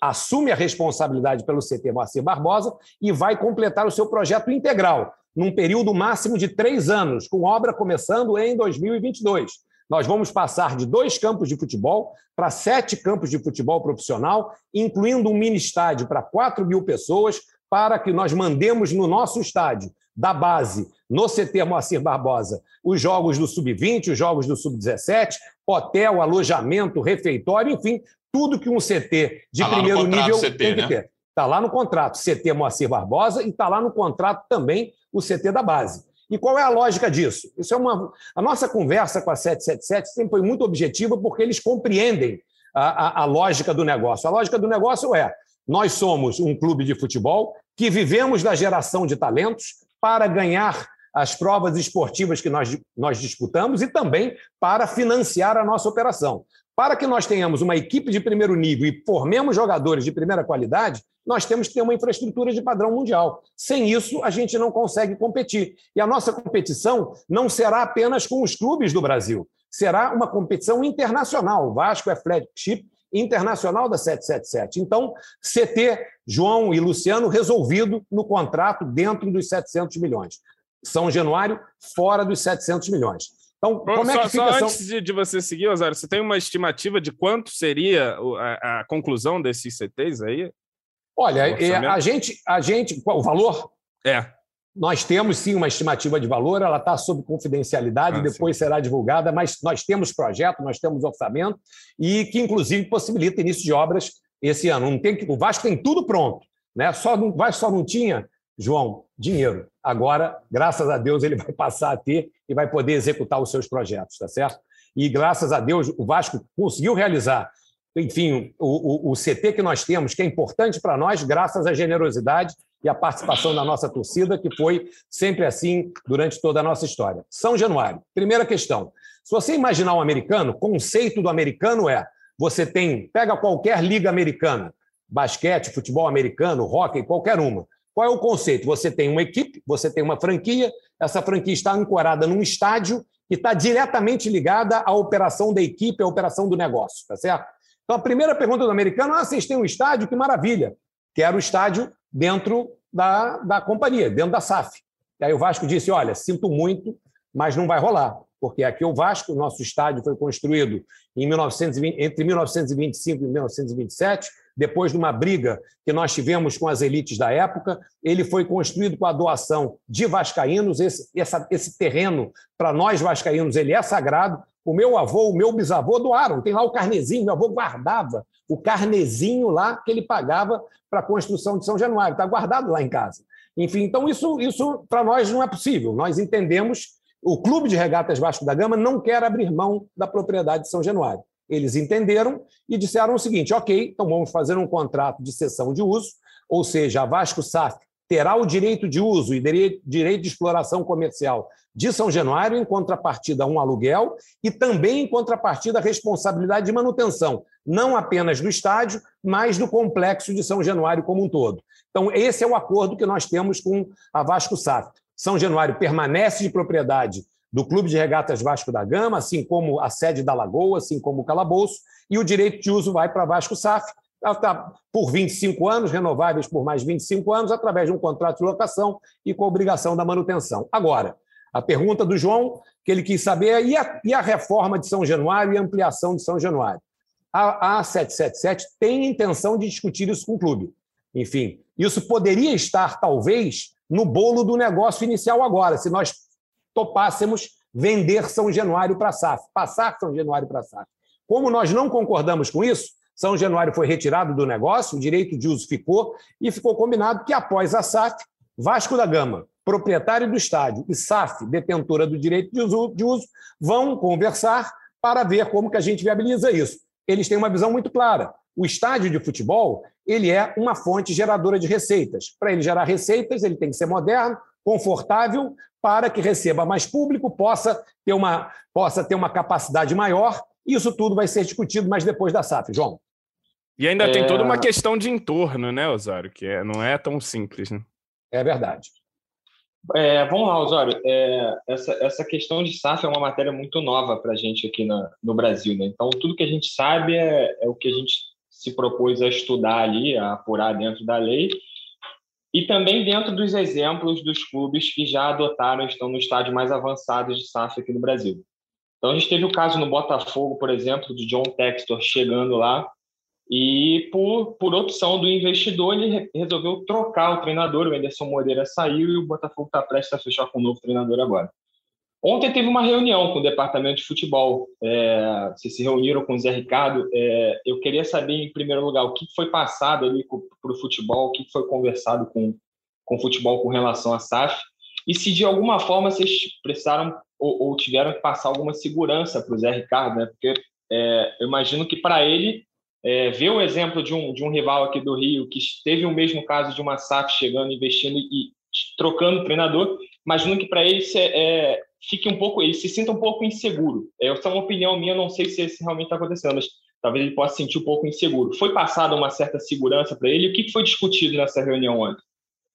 assume a responsabilidade pelo CT Moacir Barbosa e vai completar o seu projeto integral, num período máximo de três anos, com obra começando em 2022. Nós vamos passar de dois campos de futebol para sete campos de futebol profissional, incluindo um mini estádio para 4 mil pessoas, para que nós mandemos no nosso estádio, da base, no CT Moacir Barbosa, os jogos do Sub-20, os jogos do Sub-17, hotel, alojamento, refeitório, enfim, tudo que um CT de tá primeiro nível CT, tem que né? ter. Está lá no contrato, CT Moacir Barbosa, e está lá no contrato também o CT da base. E qual é a lógica disso? Isso é uma. A nossa conversa com a 777 sempre foi muito objetiva, porque eles compreendem a, a, a lógica do negócio. A lógica do negócio é: nós somos um clube de futebol que vivemos da geração de talentos para ganhar as provas esportivas que nós, nós disputamos e também para financiar a nossa operação. Para que nós tenhamos uma equipe de primeiro nível e formemos jogadores de primeira qualidade, nós temos que ter uma infraestrutura de padrão mundial. Sem isso, a gente não consegue competir. E a nossa competição não será apenas com os clubes do Brasil, será uma competição internacional. O Vasco é flagship internacional da 777. Então, CT, João e Luciano, resolvido no contrato dentro dos 700 milhões. São Januário, fora dos 700 milhões. Então, como só, é que fica? Só antes de, de, você seguir, Osório, você tem uma estimativa de quanto seria a, a conclusão desses CTs aí? Olha, é, a gente, a gente, o valor? É. Nós temos sim uma estimativa de valor, ela está sob confidencialidade, ah, depois sim. será divulgada, mas nós temos projeto, nós temos orçamento e que, inclusive, possibilita início de obras esse ano. Não tem o Vasco tem tudo pronto, né? Só o Vasco só não tinha, João, dinheiro. Agora, graças a Deus, ele vai passar a ter e vai poder executar os seus projetos, tá certo? E graças a Deus, o Vasco conseguiu realizar enfim, o, o, o, CT que nós temos, que é importante para nós, graças à generosidade e à participação da nossa torcida, que foi sempre assim durante toda a nossa história. São Januário, primeira questão. Se você imaginar um americano, o conceito do americano é: você tem, pega qualquer liga americana, basquete, futebol americano, hockey, qualquer uma. Qual é o conceito? Você tem uma equipe, você tem uma franquia, essa franquia está ancorada num estádio que está diretamente ligada à operação da equipe, à operação do negócio, tá certo? Então, a primeira pergunta do americano: ah, vocês têm um estádio? Que maravilha! Quero o estádio dentro da, da companhia, dentro da SAF. E aí o Vasco disse: olha, sinto muito, mas não vai rolar, porque aqui o Vasco, nosso estádio foi construído em 1920, entre 1925 e 1927, depois de uma briga que nós tivemos com as elites da época. Ele foi construído com a doação de vascaínos. Esse, essa, esse terreno, para nós vascaínos, ele é sagrado. O meu avô, o meu bisavô doaram. Tem lá o carnezinho, meu avô guardava o carnezinho lá que ele pagava para a construção de São Januário. Está guardado lá em casa. Enfim, então isso, isso para nós não é possível. Nós entendemos, o Clube de Regatas Vasco da Gama não quer abrir mão da propriedade de São Januário. Eles entenderam e disseram o seguinte: ok, então vamos fazer um contrato de cessão de uso, ou seja, a Vasco SAF terá o direito de uso e direito de exploração comercial de São Januário em contrapartida a um aluguel e também em contrapartida a responsabilidade de manutenção, não apenas do estádio, mas do complexo de São Januário como um todo. Então, esse é o acordo que nós temos com a Vasco SAF. São Januário permanece de propriedade do Clube de Regatas Vasco da Gama, assim como a sede da Lagoa, assim como o Calabouço, e o direito de uso vai para Vasco SAF, está por 25 anos, renováveis por mais 25 anos, através de um contrato de locação e com obrigação da manutenção. Agora, a pergunta do João, que ele quis saber, é, e a, e a reforma de São Januário e a ampliação de São Januário? A, a 777 tem intenção de discutir isso com o clube. Enfim, isso poderia estar, talvez, no bolo do negócio inicial agora, se nós topássemos vender São Januário para a SAF, passar São Januário para a SAF. Como nós não concordamos com isso, são Januário foi retirado do negócio, o direito de uso ficou, e ficou combinado que, após a SAF, Vasco da Gama, proprietário do estádio, e SAF, detentora do direito de uso, de uso, vão conversar para ver como que a gente viabiliza isso. Eles têm uma visão muito clara. O estádio de futebol ele é uma fonte geradora de receitas. Para ele gerar receitas, ele tem que ser moderno, confortável, para que receba mais público, possa ter uma, possa ter uma capacidade maior. Isso tudo vai ser discutido mais depois da SAF. João. E ainda é... tem toda uma questão de entorno, né, Osório? Que é, não é tão simples, né? É verdade. É, vamos lá, Osório. É, essa, essa questão de SAF é uma matéria muito nova para a gente aqui na, no Brasil. Né? Então, tudo que a gente sabe é, é o que a gente se propôs a estudar ali, a apurar dentro da lei. E também dentro dos exemplos dos clubes que já adotaram, estão no estádio mais avançado de SAF aqui no Brasil. Então, a gente teve o caso no Botafogo, por exemplo, de John Textor chegando lá e por, por opção do investidor, ele resolveu trocar o treinador. O Anderson Moreira saiu e o Botafogo está prestes a fechar com um novo treinador agora. Ontem teve uma reunião com o departamento de futebol. É, vocês se reuniram com o Zé Ricardo. É, eu queria saber, em primeiro lugar, o que foi passado ali para o futebol, o que foi conversado com, com o futebol com relação à SAF, e se de alguma forma vocês precisaram ou, ou tiveram que passar alguma segurança para o Zé Ricardo, né? Porque é, eu imagino que para ele é, ver o exemplo de um, de um rival aqui do Rio que teve o mesmo caso de uma SAF chegando, investindo e trocando treinador, imagino que para ele se, é, fique um pouco, ele se sinta um pouco inseguro. É, essa é uma opinião minha, não sei se isso realmente está acontecendo, mas talvez ele possa se sentir um pouco inseguro. Foi passada uma certa segurança para ele? O que foi discutido nessa reunião ontem?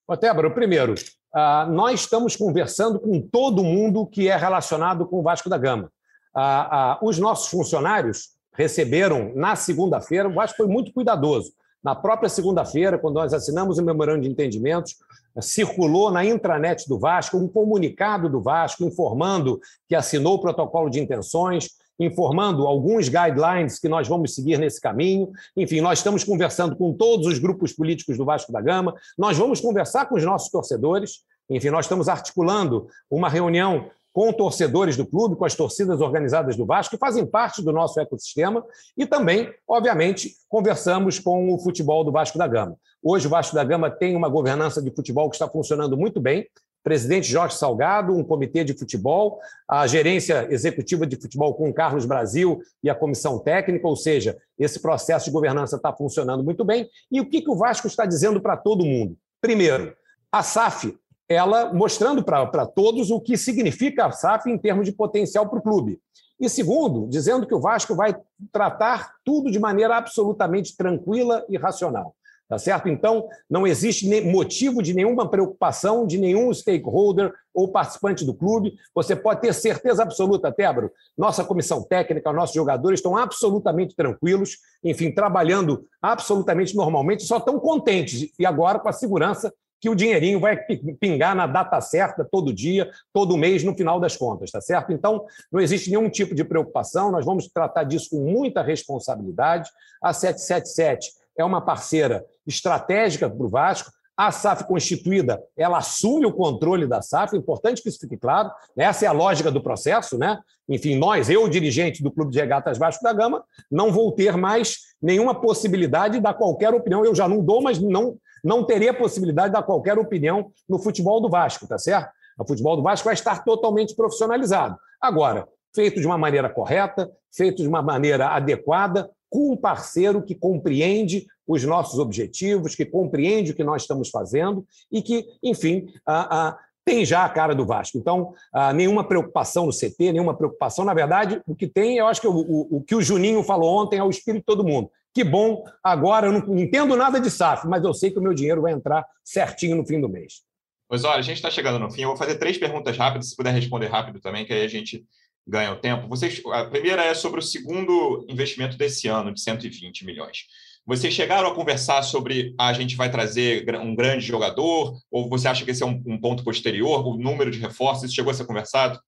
Otébaro, primeiro, uh, nós estamos conversando com todo mundo que é relacionado com o Vasco da Gama. Uh, uh, os nossos funcionários receberam na segunda-feira, o Vasco foi muito cuidadoso. Na própria segunda-feira, quando nós assinamos o memorando de entendimentos, circulou na intranet do Vasco um comunicado do Vasco informando que assinou o protocolo de intenções, informando alguns guidelines que nós vamos seguir nesse caminho. Enfim, nós estamos conversando com todos os grupos políticos do Vasco da Gama, nós vamos conversar com os nossos torcedores. Enfim, nós estamos articulando uma reunião com torcedores do clube, com as torcidas organizadas do Vasco, que fazem parte do nosso ecossistema, e também, obviamente, conversamos com o futebol do Vasco da Gama. Hoje, o Vasco da Gama tem uma governança de futebol que está funcionando muito bem. Presidente Jorge Salgado, um comitê de futebol, a gerência executiva de futebol com o Carlos Brasil e a comissão técnica, ou seja, esse processo de governança está funcionando muito bem. E o que, que o Vasco está dizendo para todo mundo? Primeiro, a SAF ela mostrando para todos o que significa a SAF em termos de potencial para o clube. E segundo, dizendo que o Vasco vai tratar tudo de maneira absolutamente tranquila e racional. Tá certo? Então, não existe motivo de nenhuma preocupação de nenhum stakeholder ou participante do clube. Você pode ter certeza absoluta, Tebro. Nossa comissão técnica, nossos jogadores estão absolutamente tranquilos, enfim, trabalhando absolutamente normalmente, só estão contentes. E agora com a segurança que o dinheirinho vai pingar na data certa, todo dia, todo mês, no final das contas, tá certo? Então, não existe nenhum tipo de preocupação, nós vamos tratar disso com muita responsabilidade. A 777 é uma parceira estratégica para o Vasco. A SAF constituída, ela assume o controle da SAF, é importante que isso fique claro. Essa é a lógica do processo, né? Enfim, nós, eu, dirigente do Clube de Regatas Vasco da Gama, não vou ter mais nenhuma possibilidade de dar qualquer opinião. Eu já não dou, mas não não teria possibilidade de dar qualquer opinião no futebol do Vasco, tá certo? O futebol do Vasco vai estar totalmente profissionalizado. Agora, feito de uma maneira correta, feito de uma maneira adequada, com um parceiro que compreende os nossos objetivos, que compreende o que nós estamos fazendo e que, enfim, a, a, tem já a cara do Vasco. Então, a, nenhuma preocupação no CT, nenhuma preocupação. Na verdade, o que tem, eu acho que o, o, o que o Juninho falou ontem é o espírito de todo mundo. Que bom, agora eu não entendo nada de SAF, mas eu sei que o meu dinheiro vai entrar certinho no fim do mês. Pois olha, a gente está chegando no fim. Eu vou fazer três perguntas rápidas, se puder responder rápido também, que aí a gente ganha o tempo. Vocês, a primeira é sobre o segundo investimento desse ano, de 120 milhões. Vocês chegaram a conversar sobre a gente vai trazer um grande jogador, ou você acha que esse é um, um ponto posterior, o número de reforços, isso chegou a ser conversado?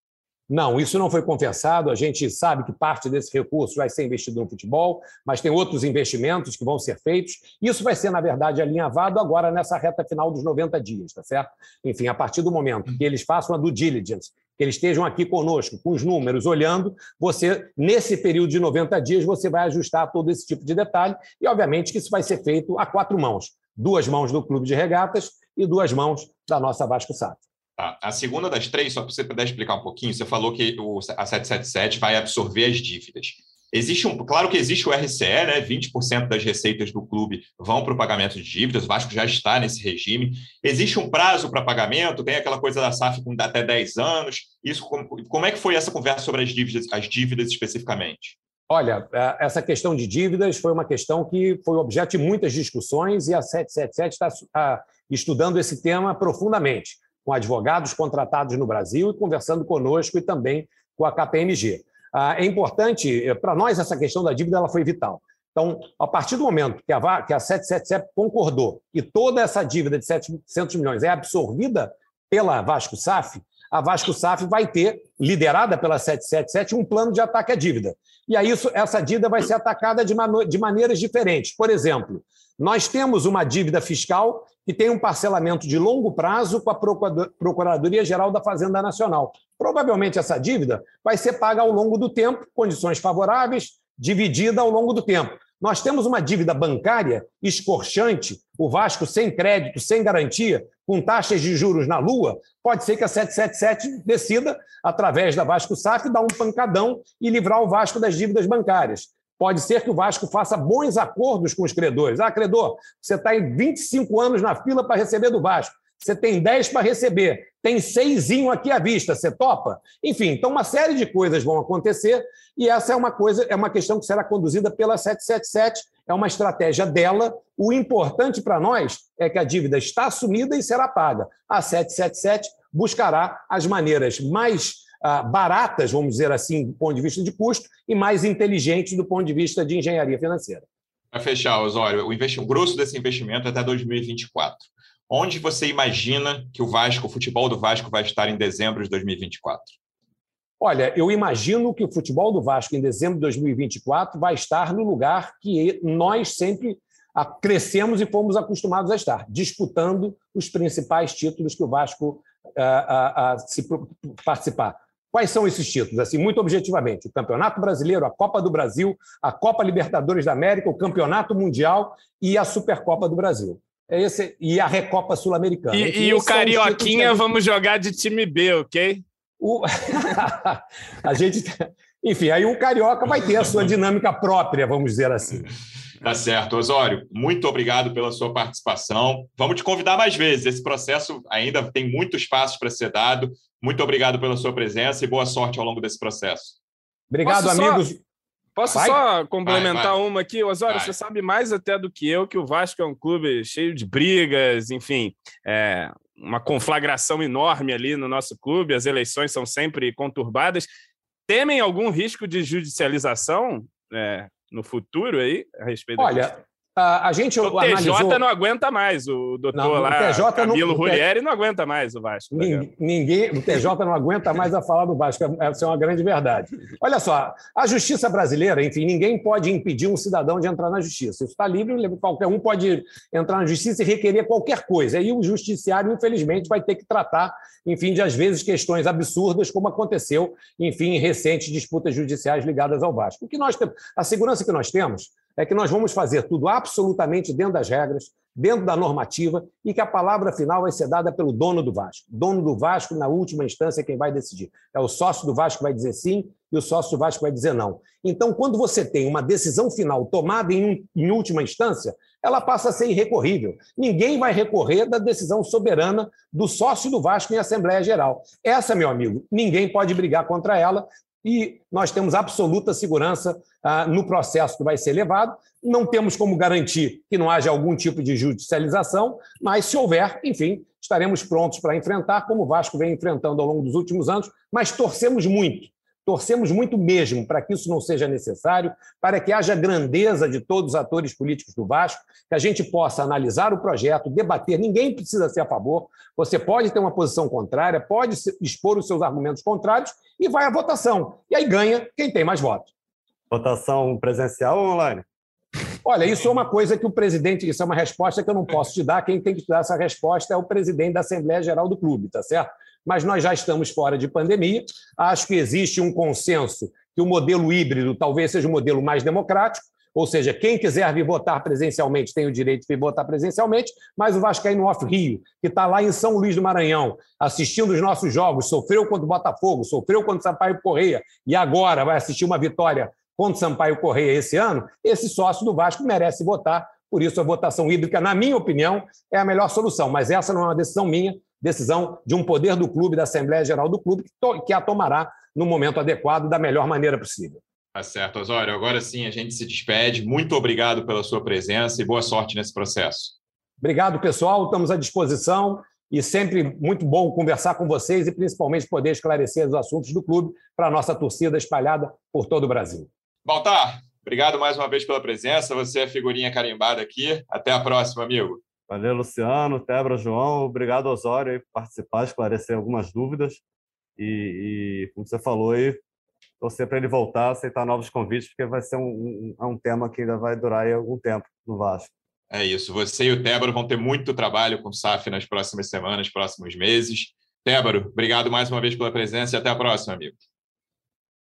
Não, isso não foi conversado. A gente sabe que parte desse recurso vai ser investido no futebol, mas tem outros investimentos que vão ser feitos. Isso vai ser, na verdade, alinhavado agora nessa reta final dos 90 dias, tá certo? Enfim, a partir do momento que eles façam a due diligence, que eles estejam aqui conosco, com os números, olhando, você, nesse período de 90 dias, você vai ajustar todo esse tipo de detalhe. E, obviamente, que isso vai ser feito a quatro mãos: duas mãos do Clube de Regatas e duas mãos da nossa Vasco SAF. Tá. A segunda das três, só para você puder explicar um pouquinho, você falou que o, a 777 vai absorver as dívidas. Existe um, claro que existe o RCE, né? 20% das receitas do clube vão para o pagamento de dívidas, o Vasco já está nesse regime. Existe um prazo para pagamento, tem aquela coisa da SAF com até 10 anos. Isso, como, como é que foi essa conversa sobre as dívidas, as dívidas especificamente? Olha, é, essa questão de dívidas foi uma questão que foi objeto de muitas discussões e a 777 está estudando esse tema profundamente com advogados contratados no Brasil e conversando conosco e também com a KPMG. Ah, é importante, eh, para nós, essa questão da dívida ela foi vital. Então, a partir do momento que a, que a 777 concordou e toda essa dívida de 700 milhões é absorvida pela Vasco SAF, a Vasco SAF vai ter, liderada pela 777, um plano de ataque à dívida. E aí isso, essa dívida vai ser atacada de, de maneiras diferentes. Por exemplo, nós temos uma dívida fiscal que tem um parcelamento de longo prazo com a Procuradoria-Geral da Fazenda Nacional. Provavelmente essa dívida vai ser paga ao longo do tempo, condições favoráveis, dividida ao longo do tempo. Nós temos uma dívida bancária escorchante, o Vasco sem crédito, sem garantia, com taxas de juros na lua. Pode ser que a 777 decida, através da Vasco SAF, dar um pancadão e livrar o Vasco das dívidas bancárias. Pode ser que o Vasco faça bons acordos com os credores. Ah, credor, você está em 25 anos na fila para receber do Vasco. Você tem 10 para receber, tem seisinho aqui à vista, você topa? Enfim, então uma série de coisas vão acontecer e essa é uma coisa, é uma questão que será conduzida pela 777, é uma estratégia dela. O importante para nós é que a dívida está assumida e será paga. A 777 buscará as maneiras mais baratas, vamos dizer assim, do ponto de vista de custo, e mais inteligentes do ponto de vista de engenharia financeira. Para fechar, Osório, o, o grosso desse investimento é até 2024. Onde você imagina que o Vasco, o futebol do Vasco, vai estar em dezembro de 2024? Olha, eu imagino que o futebol do Vasco em dezembro de 2024 vai estar no lugar que nós sempre crescemos e fomos acostumados a estar, disputando os principais títulos que o Vasco a, a, a se participar. Quais são esses títulos? Assim, muito objetivamente, o Campeonato Brasileiro, a Copa do Brasil, a Copa Libertadores da América, o Campeonato Mundial e a Supercopa do Brasil. É esse, e a Recopa Sul-Americana. E, e o Carioquinha vamos jogar de time B, ok? O... a gente. Enfim, aí o Carioca vai ter a sua dinâmica própria, vamos dizer assim. Tá certo. Osório, muito obrigado pela sua participação. Vamos te convidar mais vezes. Esse processo ainda tem muitos passos para ser dado. Muito obrigado pela sua presença e boa sorte ao longo desse processo. Obrigado, posso amigos. Só, posso vai? só complementar vai, vai. uma aqui? Osório, você sabe mais até do que eu que o Vasco é um clube cheio de brigas, enfim, é uma conflagração enorme ali no nosso clube, as eleições são sempre conturbadas. Temem algum risco de judicialização é, no futuro aí a respeito Olha, a, a gente o analisou... TJ não aguenta mais, o doutor não, lá, o TJ Camilo não, não aguenta mais o Vasco. Tá ninguém, o TJ não aguenta mais a falar do Vasco, essa é uma grande verdade. Olha só, a justiça brasileira, enfim, ninguém pode impedir um cidadão de entrar na justiça. Isso está livre, qualquer um pode entrar na justiça e requerer qualquer coisa. E o judiciário, infelizmente, vai ter que tratar, enfim, de às vezes questões absurdas, como aconteceu, enfim, em recentes disputas judiciais ligadas ao Vasco. O que nós temos, a segurança que nós temos é que nós vamos fazer tudo absolutamente dentro das regras, dentro da normativa e que a palavra final vai ser dada pelo dono do Vasco. Dono do Vasco, na última instância, é quem vai decidir. É o sócio do Vasco que vai dizer sim e o sócio do Vasco vai dizer não. Então, quando você tem uma decisão final tomada em, em última instância, ela passa a ser irrecorrível. Ninguém vai recorrer da decisão soberana do sócio do Vasco em Assembleia Geral. Essa, meu amigo, ninguém pode brigar contra ela, e nós temos absoluta segurança ah, no processo que vai ser levado. Não temos como garantir que não haja algum tipo de judicialização, mas se houver, enfim, estaremos prontos para enfrentar, como o Vasco vem enfrentando ao longo dos últimos anos, mas torcemos muito Torcemos muito mesmo para que isso não seja necessário, para que haja grandeza de todos os atores políticos do Vasco, que a gente possa analisar o projeto, debater. Ninguém precisa ser a favor. Você pode ter uma posição contrária, pode expor os seus argumentos contrários e vai à votação. E aí ganha quem tem mais votos. Votação presencial ou online? Olha, isso é uma coisa que o presidente, isso é uma resposta que eu não posso te dar. Quem tem que te dar essa resposta é o presidente da Assembleia Geral do Clube, tá certo? Mas nós já estamos fora de pandemia. Acho que existe um consenso que o modelo híbrido talvez seja o modelo mais democrático, ou seja, quem quiser vir votar presencialmente tem o direito de vir votar presencialmente, mas o Vascaíno Off Rio, que está lá em São Luís do Maranhão, assistindo os nossos jogos, sofreu contra o Botafogo, sofreu contra o Sampaio Correia e agora vai assistir uma vitória contra o Sampaio Correia esse ano, esse sócio do Vasco merece votar. Por isso, a votação hídrica, na minha opinião, é a melhor solução. Mas essa não é uma decisão minha, decisão de um poder do clube, da Assembleia Geral do clube, que a tomará no momento adequado, da melhor maneira possível. Tá certo, Osório. Agora sim a gente se despede. Muito obrigado pela sua presença e boa sorte nesse processo. Obrigado, pessoal. Estamos à disposição e sempre muito bom conversar com vocês e principalmente poder esclarecer os assuntos do clube para a nossa torcida espalhada por todo o Brasil. Baltar, obrigado mais uma vez pela presença. Você é figurinha carimbada aqui. Até a próxima, amigo. Valeu, Luciano, Tebra, João. Obrigado, Osório, por participar, esclarecer algumas dúvidas. E, e como você falou aí, torcer para ele voltar, aceitar novos convites, porque vai ser um, um, é um tema que ainda vai durar aí algum tempo no Vasco. É isso. Você e o Tébaro vão ter muito trabalho com o SAF nas próximas semanas, próximos meses. Tébaro, obrigado mais uma vez pela presença e até a próxima, amigo.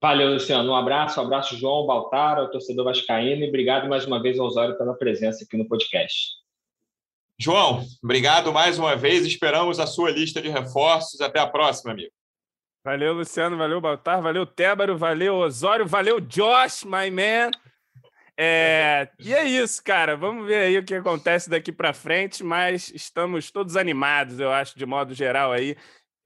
Valeu, Luciano. Um abraço, um abraço, João, Baltar, ao torcedor vascaíno, e obrigado mais uma vez ao Osório pela presença aqui no podcast. João, obrigado mais uma vez. Esperamos a sua lista de reforços. Até a próxima, amigo. Valeu, Luciano. Valeu, Baltar. Valeu, Tébaro. Valeu, Osório. Valeu, Josh, my man. É... E é isso, cara. Vamos ver aí o que acontece daqui para frente, mas estamos todos animados, eu acho, de modo geral aí,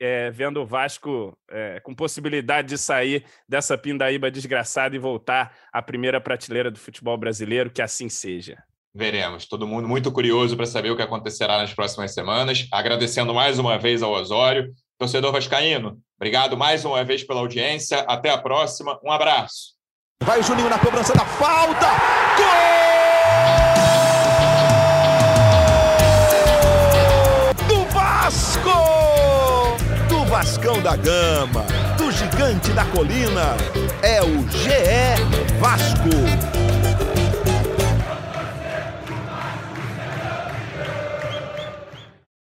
é, vendo o Vasco é, com possibilidade de sair dessa pindaíba desgraçada e voltar à primeira prateleira do futebol brasileiro, que assim seja. Veremos. Todo mundo muito curioso para saber o que acontecerá nas próximas semanas. Agradecendo mais uma vez ao Osório. Torcedor Vascaíno, obrigado mais uma vez pela audiência. Até a próxima. Um abraço. Vai o Juninho na cobrança da falta. Gol! Do Vasco! Do Vascão da Gama, do Gigante da Colina. É o GE Vasco.